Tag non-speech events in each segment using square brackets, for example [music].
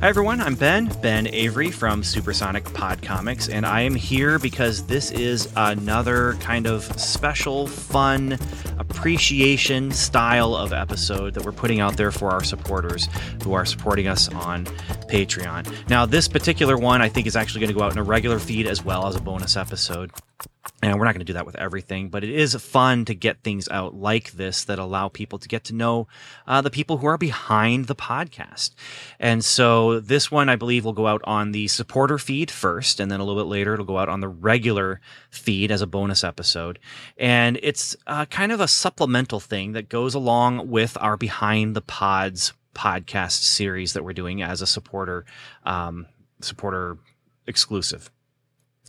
Hi, everyone. I'm Ben, Ben Avery from Supersonic Pod Comics, and I am here because this is another kind of special, fun, appreciation style of episode that we're putting out there for our supporters who are supporting us on Patreon. Now, this particular one I think is actually going to go out in a regular feed as well as a bonus episode. And we're not going to do that with everything, but it is fun to get things out like this that allow people to get to know uh, the people who are behind the podcast. And so this one, I believe, will go out on the supporter feed first, and then a little bit later, it'll go out on the regular feed as a bonus episode. And it's uh, kind of a supplemental thing that goes along with our Behind the Pods podcast series that we're doing as a supporter um, supporter exclusive.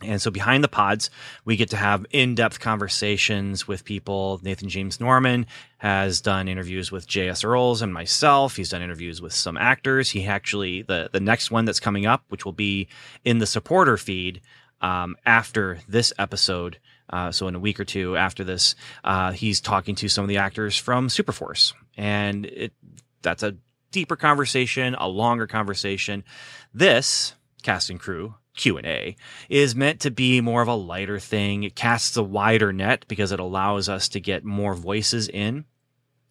And so behind the pods, we get to have in-depth conversations with people. Nathan James Norman has done interviews with J.S. Earls and myself. He's done interviews with some actors. He actually the the next one that's coming up, which will be in the supporter feed um, after this episode. Uh, so in a week or two after this, uh, he's talking to some of the actors from Superforce, and it that's a deeper conversation, a longer conversation. This cast and crew Q&A is meant to be more of a lighter thing. It casts a wider net because it allows us to get more voices in.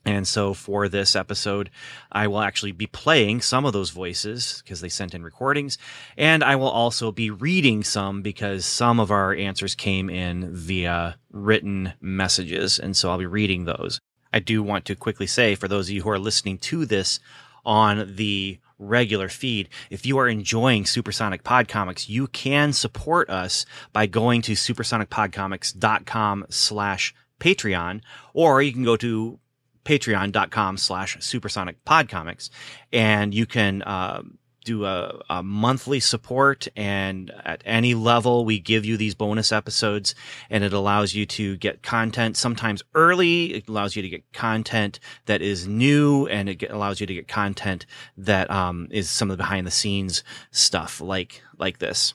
And so for this episode, I will actually be playing some of those voices because they sent in recordings. And I will also be reading some because some of our answers came in via written messages. And so I'll be reading those. I do want to quickly say for those of you who are listening to this on the regular feed. If you are enjoying Supersonic Pod Comics, you can support us by going to supersonicpodcomics.com slash Patreon, or you can go to patreon.com slash supersonic podcomics and you can uh, do a, a, monthly support and at any level we give you these bonus episodes and it allows you to get content sometimes early it allows you to get content that is new and it allows you to get content that um, is some of the behind the scenes stuff like like this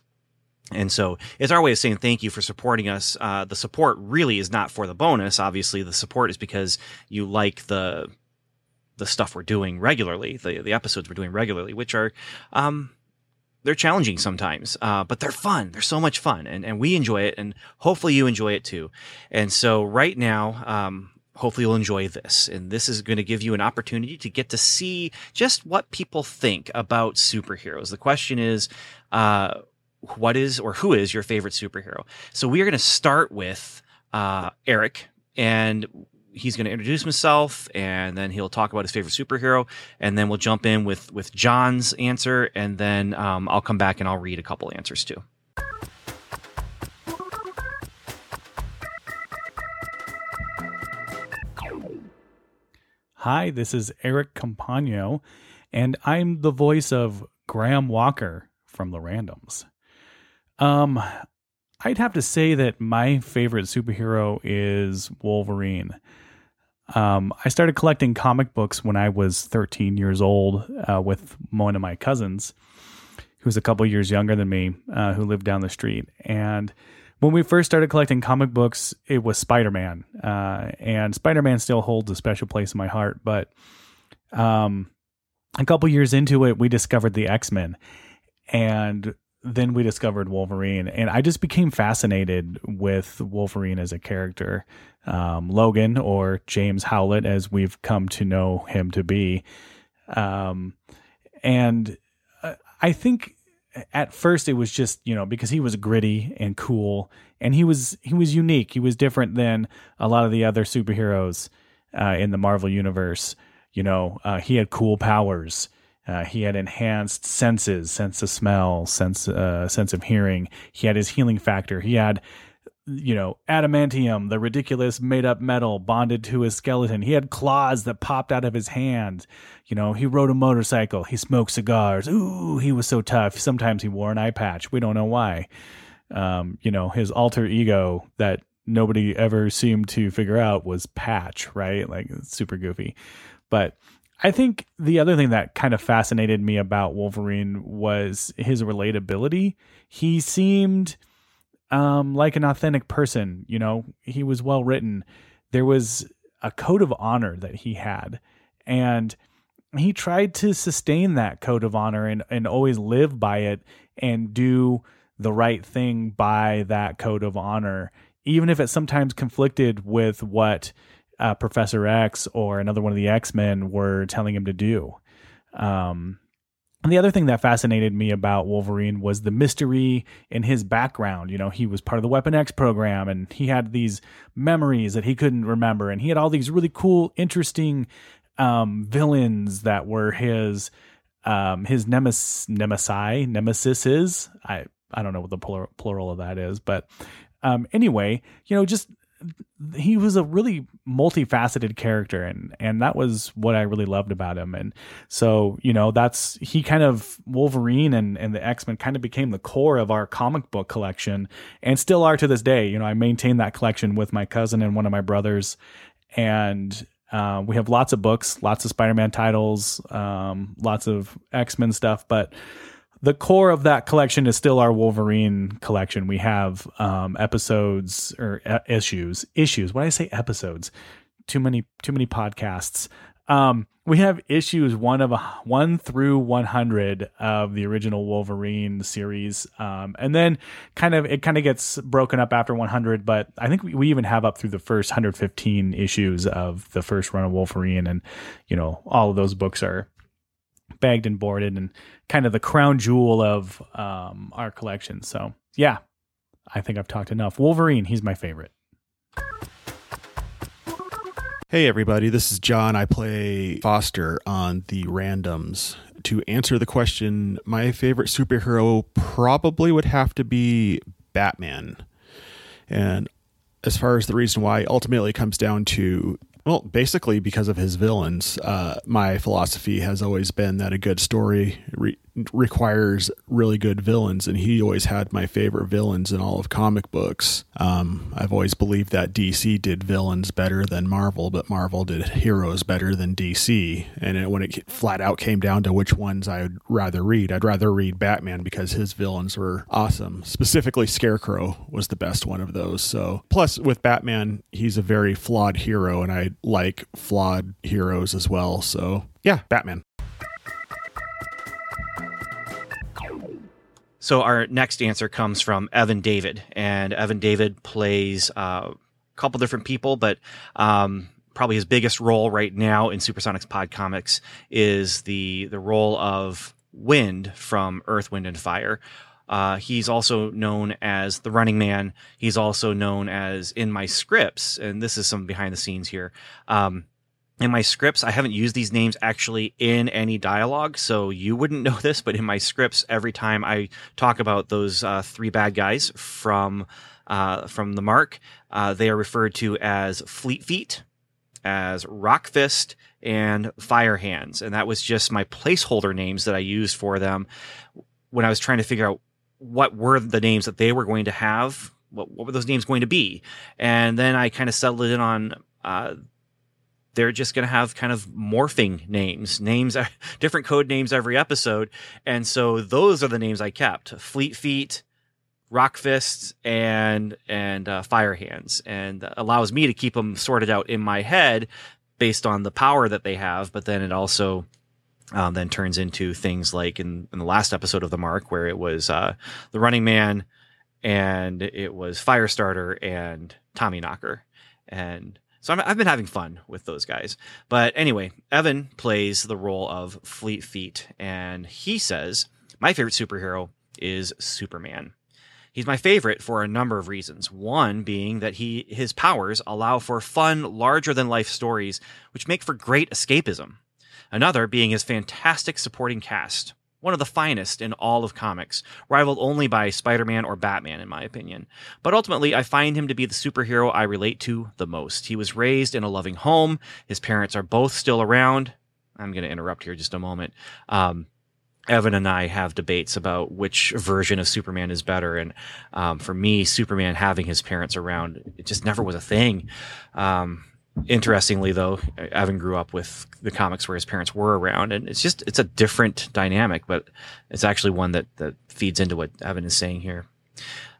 and so it's our way of saying thank you for supporting us. Uh, the support really is not for the bonus. Obviously, the support is because you like the the stuff we're doing regularly, the the episodes we're doing regularly, which are um, they're challenging sometimes, uh, but they're fun. They're so much fun, and and we enjoy it, and hopefully you enjoy it too. And so right now, um, hopefully you'll enjoy this, and this is going to give you an opportunity to get to see just what people think about superheroes. The question is. Uh, what is or who is your favorite superhero? So we are going to start with uh, Eric, and he's going to introduce himself and then he'll talk about his favorite superhero and then we'll jump in with with john's answer and then um, i'll come back and i'll read a couple answers too. Hi this is eric campagno and i'm the voice of graham walker from the randoms. Um i'd have to say that my favorite superhero is wolverine um, I started collecting comic books when I was 13 years old uh, with one of my cousins, who was a couple years younger than me, uh, who lived down the street. And when we first started collecting comic books, it was Spider Man, uh, and Spider Man still holds a special place in my heart. But um, a couple years into it, we discovered the X Men, and then we discovered Wolverine, and I just became fascinated with Wolverine as a character. Um, Logan, or James Howlett, as we've come to know him to be. Um, and uh, I think at first it was just you know because he was gritty and cool, and he was he was unique. He was different than a lot of the other superheroes uh, in the Marvel universe. You know, uh, he had cool powers. Uh, he had enhanced senses, sense of smell, sense uh, sense of hearing. He had his healing factor. He had, you know, adamantium, the ridiculous made up metal bonded to his skeleton. He had claws that popped out of his hand. You know, he rode a motorcycle. He smoked cigars. Ooh, he was so tough. Sometimes he wore an eye patch. We don't know why. Um, you know, his alter ego that nobody ever seemed to figure out was Patch, right? Like super goofy. But I think the other thing that kind of fascinated me about Wolverine was his relatability. He seemed um, like an authentic person. You know, he was well written. There was a code of honor that he had, and he tried to sustain that code of honor and, and always live by it and do the right thing by that code of honor, even if it sometimes conflicted with what uh, Professor X or another one of the X Men were telling him to do. Um, and the other thing that fascinated me about Wolverine was the mystery in his background. You know, he was part of the Weapon X program and he had these memories that he couldn't remember. And he had all these really cool, interesting um, villains that were his um, his nemes- nemesi, nemesis is. I, I don't know what the plural, plural of that is, but um, anyway, you know, just he was a really multifaceted character and and that was what I really loved about him. And so you know that's he kind of Wolverine and and the X-Men kind of became the core of our comic book collection and still are to this day. You know I maintain that collection with my cousin and one of my brothers. And uh, we have lots of books lots of Spider-Man titles um, lots of X-Men stuff but the core of that collection is still our Wolverine collection. We have um, episodes or issues. Issues. Why did I say episodes? Too many. Too many podcasts. Um, we have issues one of a, one through one hundred of the original Wolverine series, um, and then kind of it kind of gets broken up after one hundred. But I think we, we even have up through the first hundred fifteen issues of the first run of Wolverine, and you know all of those books are bagged and boarded and kind of the crown jewel of um, our collection. So yeah, I think I've talked enough. Wolverine, he's my favorite. Hey everybody, this is John. I play Foster on the randoms. To answer the question, my favorite superhero probably would have to be Batman. And as far as the reason why, ultimately comes down to well, basically because of his villains. Uh, my philosophy has always been that a good story re- requires really good villains, and he always had my favorite villains in all of comic books. Um, I've always believed that DC did villains better than Marvel, but Marvel did heroes better than DC. And it, when it flat out came down to which ones I'd rather read, I'd rather read Batman because his villains were awesome. Specifically, Scarecrow was the best one of those. So, plus with Batman, he's a very flawed hero, and I like flawed heroes as well. So, yeah, Batman. So our next answer comes from Evan David, and Evan David plays uh, a couple different people, but um, probably his biggest role right now in Supersonics Pod Comics is the the role of Wind from Earth, Wind, and Fire. Uh, he's also known as the Running Man. He's also known as in my scripts, and this is some behind the scenes here. Um, in my scripts, I haven't used these names actually in any dialogue, so you wouldn't [laughs] know this. But in my scripts, every time I talk about those uh, three bad guys from uh, from the Mark, uh, they are referred to as Fleet Feet, as Rock Fist, and Fire Hands, and that was just my placeholder names that I used for them when I was trying to figure out what were the names that they were going to have. What, what were those names going to be? And then I kind of settled in on uh, they're just going to have kind of morphing names, names, [laughs] different code names every episode. And so those are the names I kept Fleet Feet, Rock Fists, and, and uh, Fire Hands, and allows me to keep them sorted out in my head based on the power that they have. But then it also um, then turns into things like in, in the last episode of the Mark, where it was uh, the Running Man, and it was Firestarter and Tommy Knocker, and so i have been having fun with those guys. But anyway, Evan plays the role of Fleet Feet, and he says, My favorite superhero is Superman. He's my favorite for a number of reasons. One being that he his powers allow for fun, larger than life stories, which make for great escapism. Another being his fantastic supporting cast one of the finest in all of comics, rivaled only by Spider Man or Batman, in my opinion. But ultimately, I find him to be the superhero I relate to the most. He was raised in a loving home, his parents are both still around. I'm going to interrupt here just a moment. Um, Evan and I have debates about which version of Superman is better. And um, for me, Superman having his parents around, it just never was a thing. Um, interestingly though evan grew up with the comics where his parents were around and it's just it's a different dynamic but it's actually one that that feeds into what evan is saying here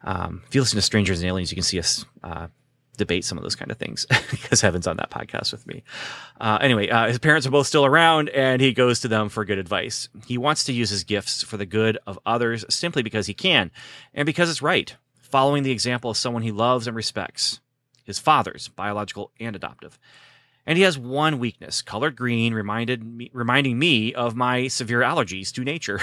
um, if you listen to strangers and aliens you can see us uh, debate some of those kind of things [laughs] because Evan's on that podcast with me. Uh, anyway, uh, his parents are both still around and he goes to them for good advice. He wants to use his gifts for the good of others simply because he can and because it's right, following the example of someone he loves and respects his fathers, biological and adoptive. And he has one weakness, colored green, reminded me, reminding me of my severe allergies to nature.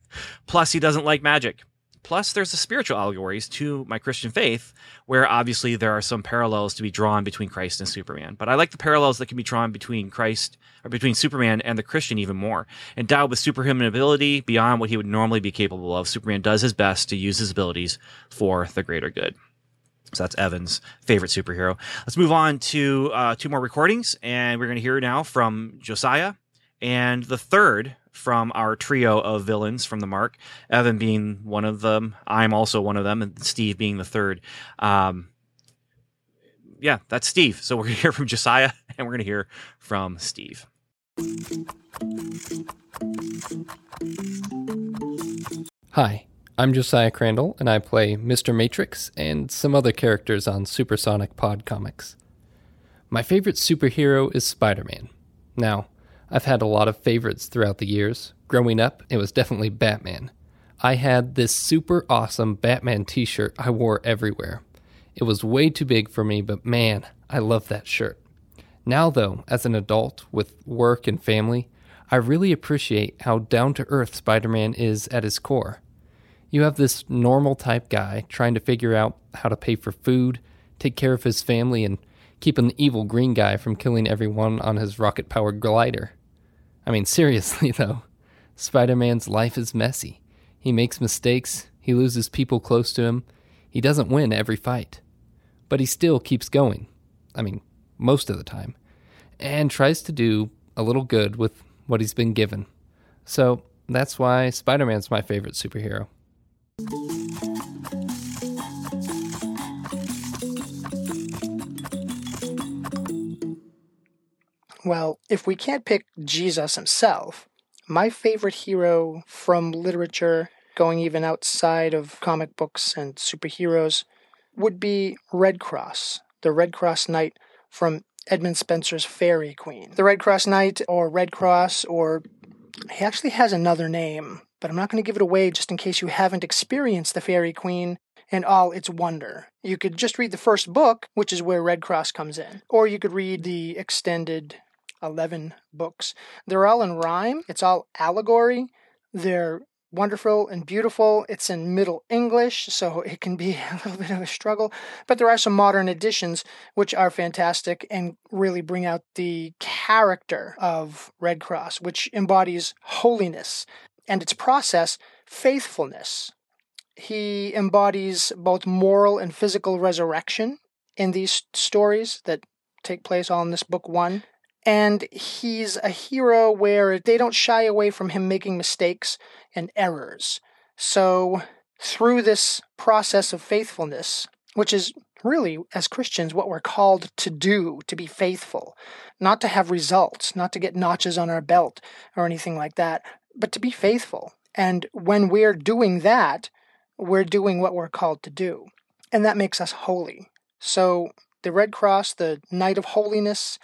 [laughs] Plus, he doesn't like magic. Plus, there's the spiritual allegories to my Christian faith, where obviously there are some parallels to be drawn between Christ and Superman. But I like the parallels that can be drawn between Christ or between Superman and the Christian even more. Endowed with superhuman ability beyond what he would normally be capable of, Superman does his best to use his abilities for the greater good. So that's Evan's favorite superhero. Let's move on to uh, two more recordings, and we're going to hear now from Josiah and the third from our trio of villains from the Mark. Evan being one of them, I'm also one of them, and Steve being the third. Um, yeah, that's Steve. So we're going to hear from Josiah, and we're going to hear from Steve. Hi, I'm Josiah Crandall, and I play Mr. Matrix and some other characters on Supersonic Pod Comics. My favorite superhero is Spider Man. Now, I've had a lot of favorites throughout the years. Growing up, it was definitely Batman. I had this super awesome Batman t shirt I wore everywhere. It was way too big for me, but man, I love that shirt. Now, though, as an adult with work and family, I really appreciate how down to earth Spider Man is at his core. You have this normal type guy trying to figure out how to pay for food, take care of his family, and keep an evil green guy from killing everyone on his rocket powered glider. I mean, [laughs] seriously, though, Spider Man's life is messy. He makes mistakes, he loses people close to him, he doesn't win every fight. But he still keeps going. I mean, most of the time. And tries to do a little good with what he's been given. So that's why Spider Man's my favorite superhero. Well, if we can't pick Jesus himself, my favorite hero from literature, going even outside of comic books and superheroes, would be Red Cross, the Red Cross Knight from Edmund Spenser's Faerie Queene. The Red Cross Knight, or Red Cross, or he actually has another name, but I'm not going to give it away just in case you haven't experienced the Faerie Queene and all its wonder. You could just read the first book, which is where Red Cross comes in, or you could read the extended 11 books. They're all in rhyme, it's all allegory. They're wonderful and beautiful. It's in Middle English, so it can be [laughs] a little bit of a struggle. But there are some modern editions which are fantastic and really bring out the character of Red Cross, which embodies holiness and its process, faithfulness. He embodies both moral and physical resurrection in these stories that take place all in this book one. And he's a hero where they don't shy away from him making mistakes and errors. So, through this process of faithfulness, which is really, as Christians, what we're called to do, to be faithful, not to have results, not to get notches on our belt or anything like that, but to be faithful. And when we're doing that, we're doing what we're called to do. And that makes us holy. So, the Red Cross, the Knight of Holiness,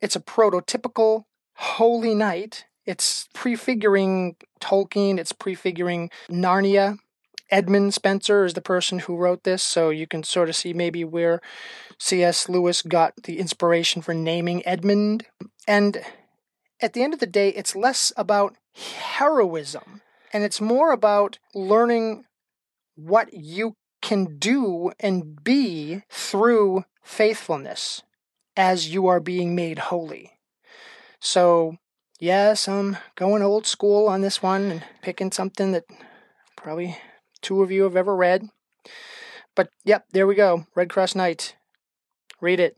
it's a prototypical holy knight. It's prefiguring Tolkien, it's prefiguring Narnia. Edmund Spenser is the person who wrote this, so you can sort of see maybe where C.S. Lewis got the inspiration for naming Edmund. And at the end of the day, it's less about heroism and it's more about learning what you can do and be through faithfulness as you are being made holy. So, yes, I'm going old school on this one and picking something that probably two of you have ever read. But yep, there we go. Red Cross Knight. Read it.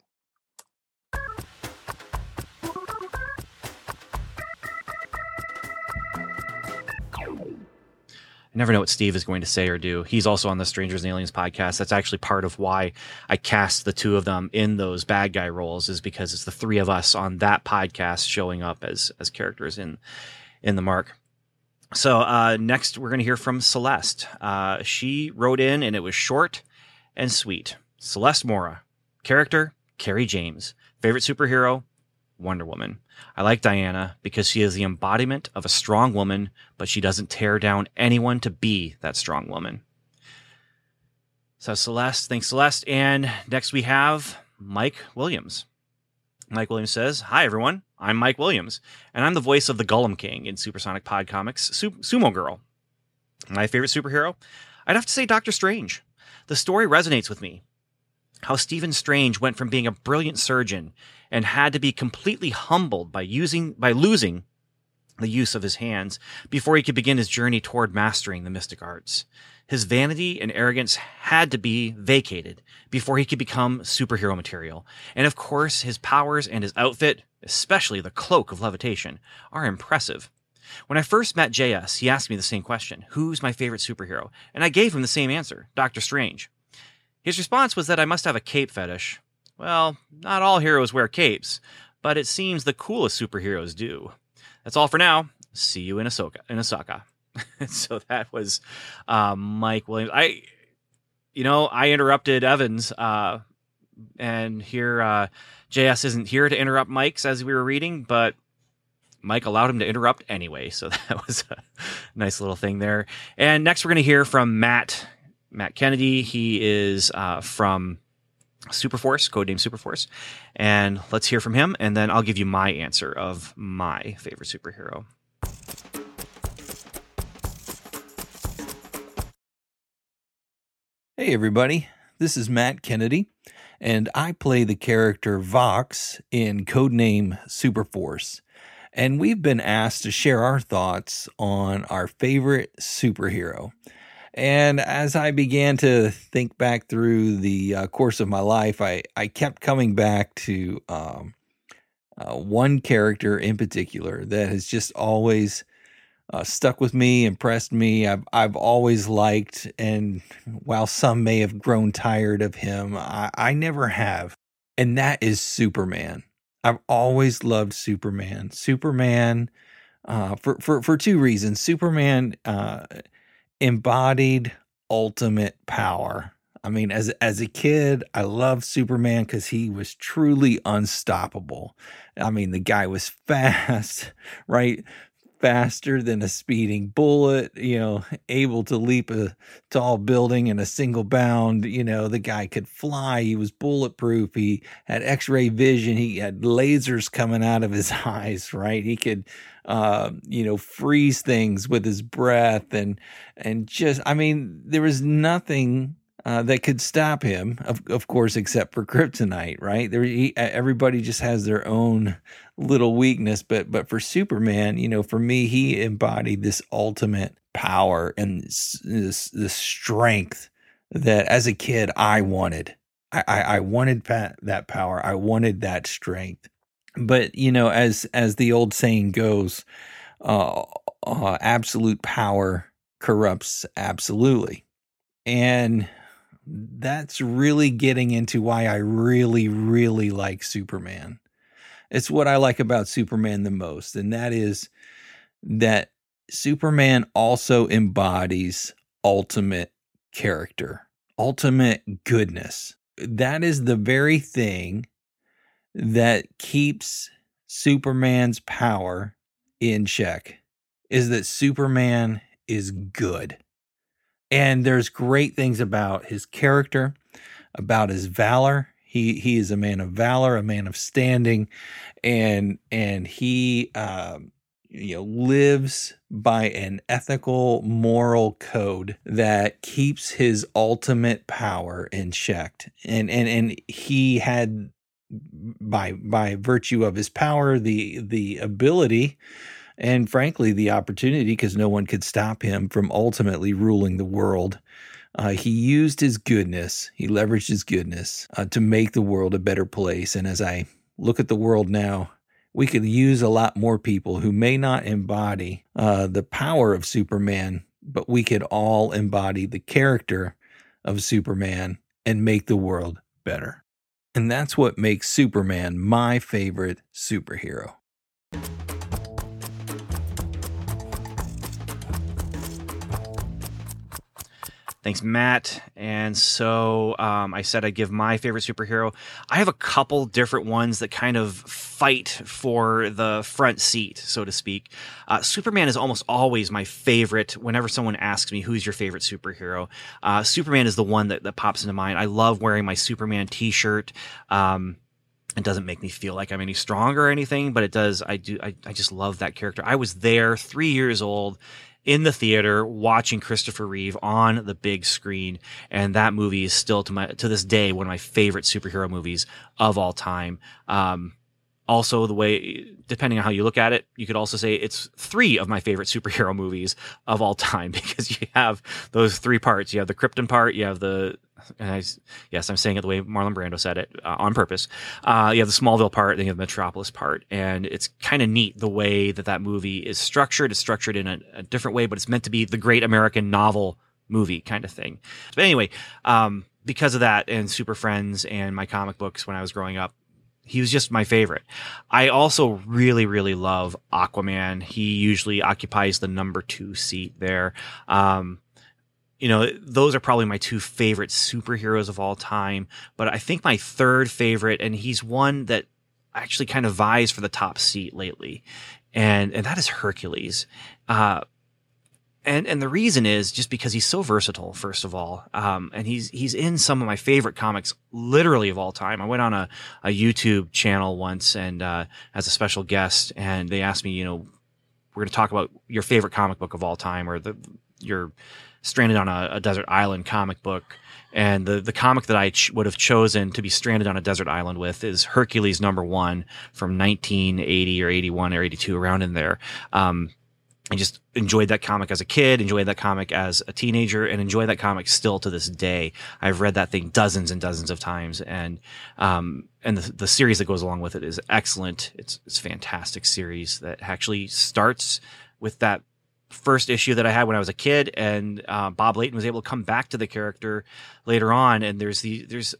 I never know what Steve is going to say or do. He's also on the Strangers and Aliens podcast. That's actually part of why I cast the two of them in those bad guy roles, is because it's the three of us on that podcast showing up as as characters in in the mark. So uh, next, we're going to hear from Celeste. Uh, she wrote in, and it was short and sweet. Celeste Mora, Character Carrie James. Favorite superhero Wonder Woman. I like Diana because she is the embodiment of a strong woman, but she doesn't tear down anyone to be that strong woman. So Celeste, thanks Celeste. And next we have Mike Williams. Mike Williams says, Hi everyone, I'm Mike Williams, and I'm the voice of the Gollum King in Supersonic Pod Comics Su- Sumo Girl. My favorite superhero? I'd have to say Doctor Strange. The story resonates with me. How Stephen Strange went from being a brilliant surgeon and had to be completely humbled by using by losing the use of his hands before he could begin his journey toward mastering the mystic arts. His vanity and arrogance had to be vacated before he could become superhero material. And of course, his powers and his outfit, especially the cloak of levitation, are impressive. When I first met JS, he asked me the same question Who's my favorite superhero? And I gave him the same answer Doctor Strange. His response was that I must have a cape fetish. Well, not all heroes wear capes, but it seems the coolest superheroes do. That's all for now. See you in Ahsoka. In Osaka. [laughs] so that was uh, Mike Williams. I, you know, I interrupted Evans, uh, and here uh, JS isn't here to interrupt Mike's as we were reading, but Mike allowed him to interrupt anyway. So [laughs] that was a nice little thing there. And next, we're going to hear from Matt Matt Kennedy. He is uh, from Superforce, codename Superforce. And let's hear from him, and then I'll give you my answer of my favorite superhero. Hey, everybody. This is Matt Kennedy, and I play the character Vox in codename Superforce. And we've been asked to share our thoughts on our favorite superhero. And as I began to think back through the uh, course of my life, I, I kept coming back to um, uh, one character in particular that has just always uh, stuck with me, impressed me. I've I've always liked, and while some may have grown tired of him, I, I never have. And that is Superman. I've always loved Superman. Superman, uh, for for for two reasons. Superman uh, embodied ultimate power. I mean, as as a kid, I loved Superman because he was truly unstoppable. I mean, the guy was [laughs] fast, right? Faster than a speeding bullet, you know, able to leap a tall building in a single bound. You know, the guy could fly. He was bulletproof. He had x ray vision. He had lasers coming out of his [laughs] eyes, right? He could, uh, you know, freeze things with his breath and, and just, I mean, there was nothing uh, that could stop him, of, of course, except for kryptonite, right? There, he, everybody just has their own little weakness, but but for Superman, you know, for me, he embodied this ultimate power and this this strength that, as a kid, I wanted. I, I, wanted that, that power. I wanted that strength. But you know, as as the old saying goes, uh, uh, absolute power corrupts absolutely, and that's really getting into why I really, really like Superman. It's what I like about Superman the most, and that is that Superman also embodies ultimate character, ultimate goodness. That is the very thing that keeps Superman's power in check is that Superman is good. And there's great things about his character, about his valor. He he is a man of valor, a man of standing, and and he um, you know lives by an ethical moral code that keeps his ultimate power in check. And and and he had by by virtue of his power the the ability and frankly, the opportunity because no one could stop him from ultimately ruling the world. Uh, he used his goodness, he leveraged his goodness uh, to make the world a better place. And as I look at the world now, we could use a lot more people who may not embody uh, the power of Superman, but we could all embody the character of Superman and make the world better. And that's what makes Superman my favorite superhero. Thanks, Matt. And so um, I said I'd give my favorite superhero. I have a couple different ones that kind of fight for the front seat, so to speak. Uh, Superman is almost always my favorite whenever someone asks me, who's your favorite superhero? Uh, Superman is the one that, that pops into mind. I love wearing my Superman t shirt. Um, it doesn't make me feel like I'm any stronger or anything, but it does. I do. I, I just love that character. I was there three years old in the theater watching Christopher Reeve on the big screen, and that movie is still to my to this day one of my favorite superhero movies of all time. Um, also, the way depending on how you look at it, you could also say it's three of my favorite superhero [laughs] movies of all time [laughs] because you have those three parts. You have the Krypton part, you have the I, yes, I'm saying it the way Marlon Brando said it uh, on purpose. Uh, you have the Smallville part, then you have the Metropolis part, and it's kind of neat the way that that movie is structured. It's structured in a, a, different way, but it's meant to be the great American novel movie kind of thing. But anyway, um, because of that, and Super Friends and my comic books when I was growing up, he was just my favorite. I also really, really love Aquaman. He usually occupies the number two seat there. Um, you know, those are probably my two favorite superheroes of all time. But I think my third favorite, and he's one that actually kind of vies for the top seat lately, and and that is Hercules. Uh, and and the reason is just because he's so versatile. First of all, um, and he's he's in some of my favorite comics, literally of all time. I went on a, a YouTube channel once and uh, as a special guest, and they asked me, you know, we're going to talk about your favorite comic book of all time or the your stranded on a, a desert island comic book. And the, the comic that I ch- would have chosen to be stranded on a desert island with is Hercules number one from 1980 or 81 or 82, around in there. Um, I just enjoyed that comic as a kid, enjoyed that comic as a teenager, and enjoy that comic still to this day. I've read that thing dozens and dozens of times, and um, and the, the series that goes along with it is excellent. It's it's a fantastic series that actually starts with that first issue that I had when I was a kid, and uh, Bob Layton was able to come back to the character later on. And there's the there's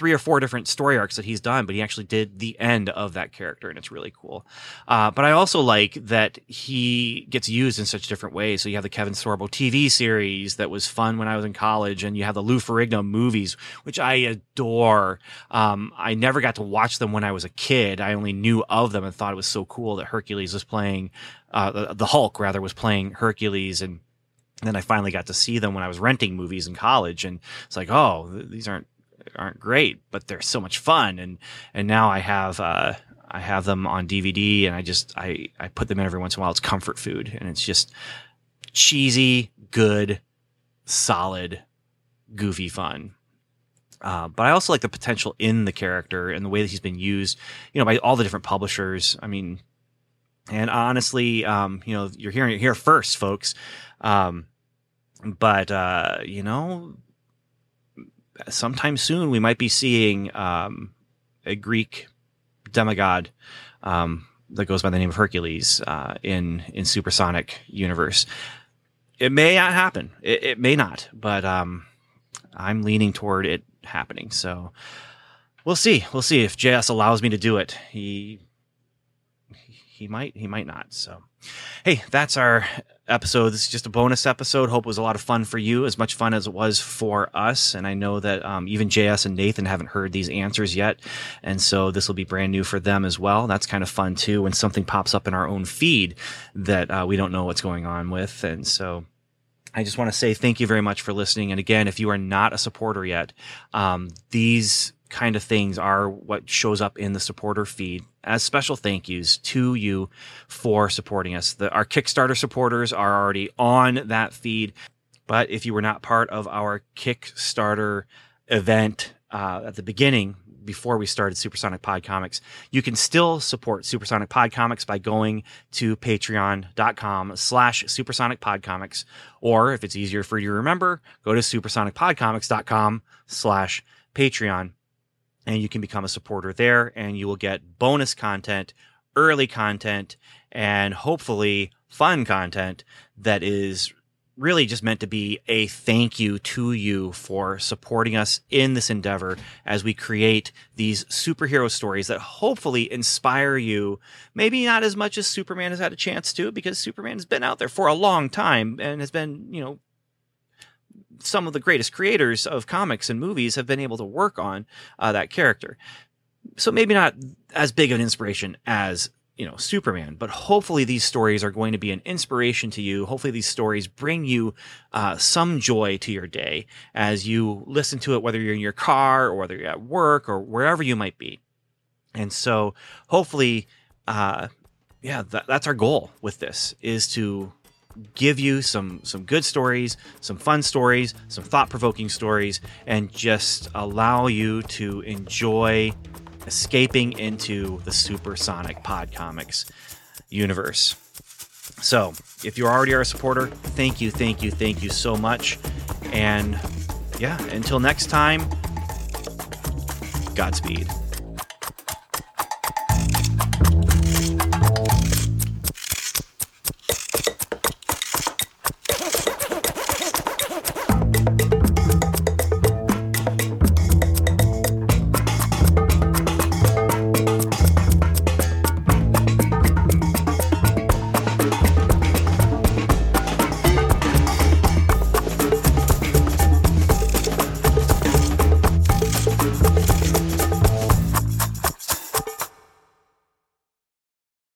three or four different story arcs that he's done, but he actually did the end of that character, and it's really cool. Uh, but I also like that he gets used in such different ways. So you have the Kevin Sorbo TV series that was fun when I was in college, and you have the Lou Ferrigno movies, which I adore. Um, I never got to watch them when I was a kid. I only knew of them and thought it was so cool that Hercules was playing, uh, the, the Hulk rather was playing Hercules and then I finally got to see them when I was renting movies in college, and it's like, oh, these aren't aren't great, but they're so much fun. And and now I have uh, I have them on DVD, and I just I I put them in every once in a while. It's comfort food, and it's just cheesy, good, solid, goofy fun. Uh, but I also like the potential in the character and the way that he's been used, you know, by all the different publishers. I mean, and honestly, um, you know, you're hearing it here first, folks. Um, but uh, you know, sometime soon we might be seeing um, a Greek demigod um, that goes by the name of Hercules uh, in in Supersonic universe. It may not happen. It, it may not, but um, I'm leaning toward it happening. So we'll see. We'll see if JS allows me to do it. He he might. He might not. So hey, that's our episode. This is just a bonus episode. Hope it was a lot of fun for you, as much fun as it was for us. And I know that um, even JS and Nathan haven't heard these answers yet. And so this will be brand new for them as well. That's kind of fun too when something pops up in our own feed that uh, we don't know what's going on with. And so. I just want to say thank you very much for listening. And again, if you are not a supporter yet, um, these kind of things are what shows up in the supporter feed as special thank yous to you for supporting us. The, our Kickstarter supporters are already on that feed. But if you were not part of our Kickstarter event uh, at the beginning, before we started Supersonic Pod Comics, you can still support Supersonic Pod Comics by going to patreon.com slash supersonic podcomics. Or if it's easier for you to remember, go to supersonicpodcomics.com slash Patreon and you can become a supporter there and you will get bonus content, early content, and hopefully fun content that is really just meant to be a thank you to you for supporting us in this endeavor as we create these superhero stories that hopefully inspire you. Maybe not as much as Superman has had a chance to, because Superman has been out there for a long time and has been, you know, some of the greatest creators of comics and movies have been able to work on uh, that character. So maybe not as big of an inspiration as you know Superman, but hopefully these stories are going to be an inspiration to you. Hopefully these stories bring you uh, some joy to your day as you listen to it, whether you're in your car or whether you're at work or wherever you might be. And so hopefully, uh, yeah, that, that's our goal with this is to give you some some good stories, some fun stories, some thought-provoking stories and just allow you to enjoy escaping into the supersonic pod comics universe. So, if you already a supporter, thank you, thank you, thank you so much. And yeah, until next time, Godspeed.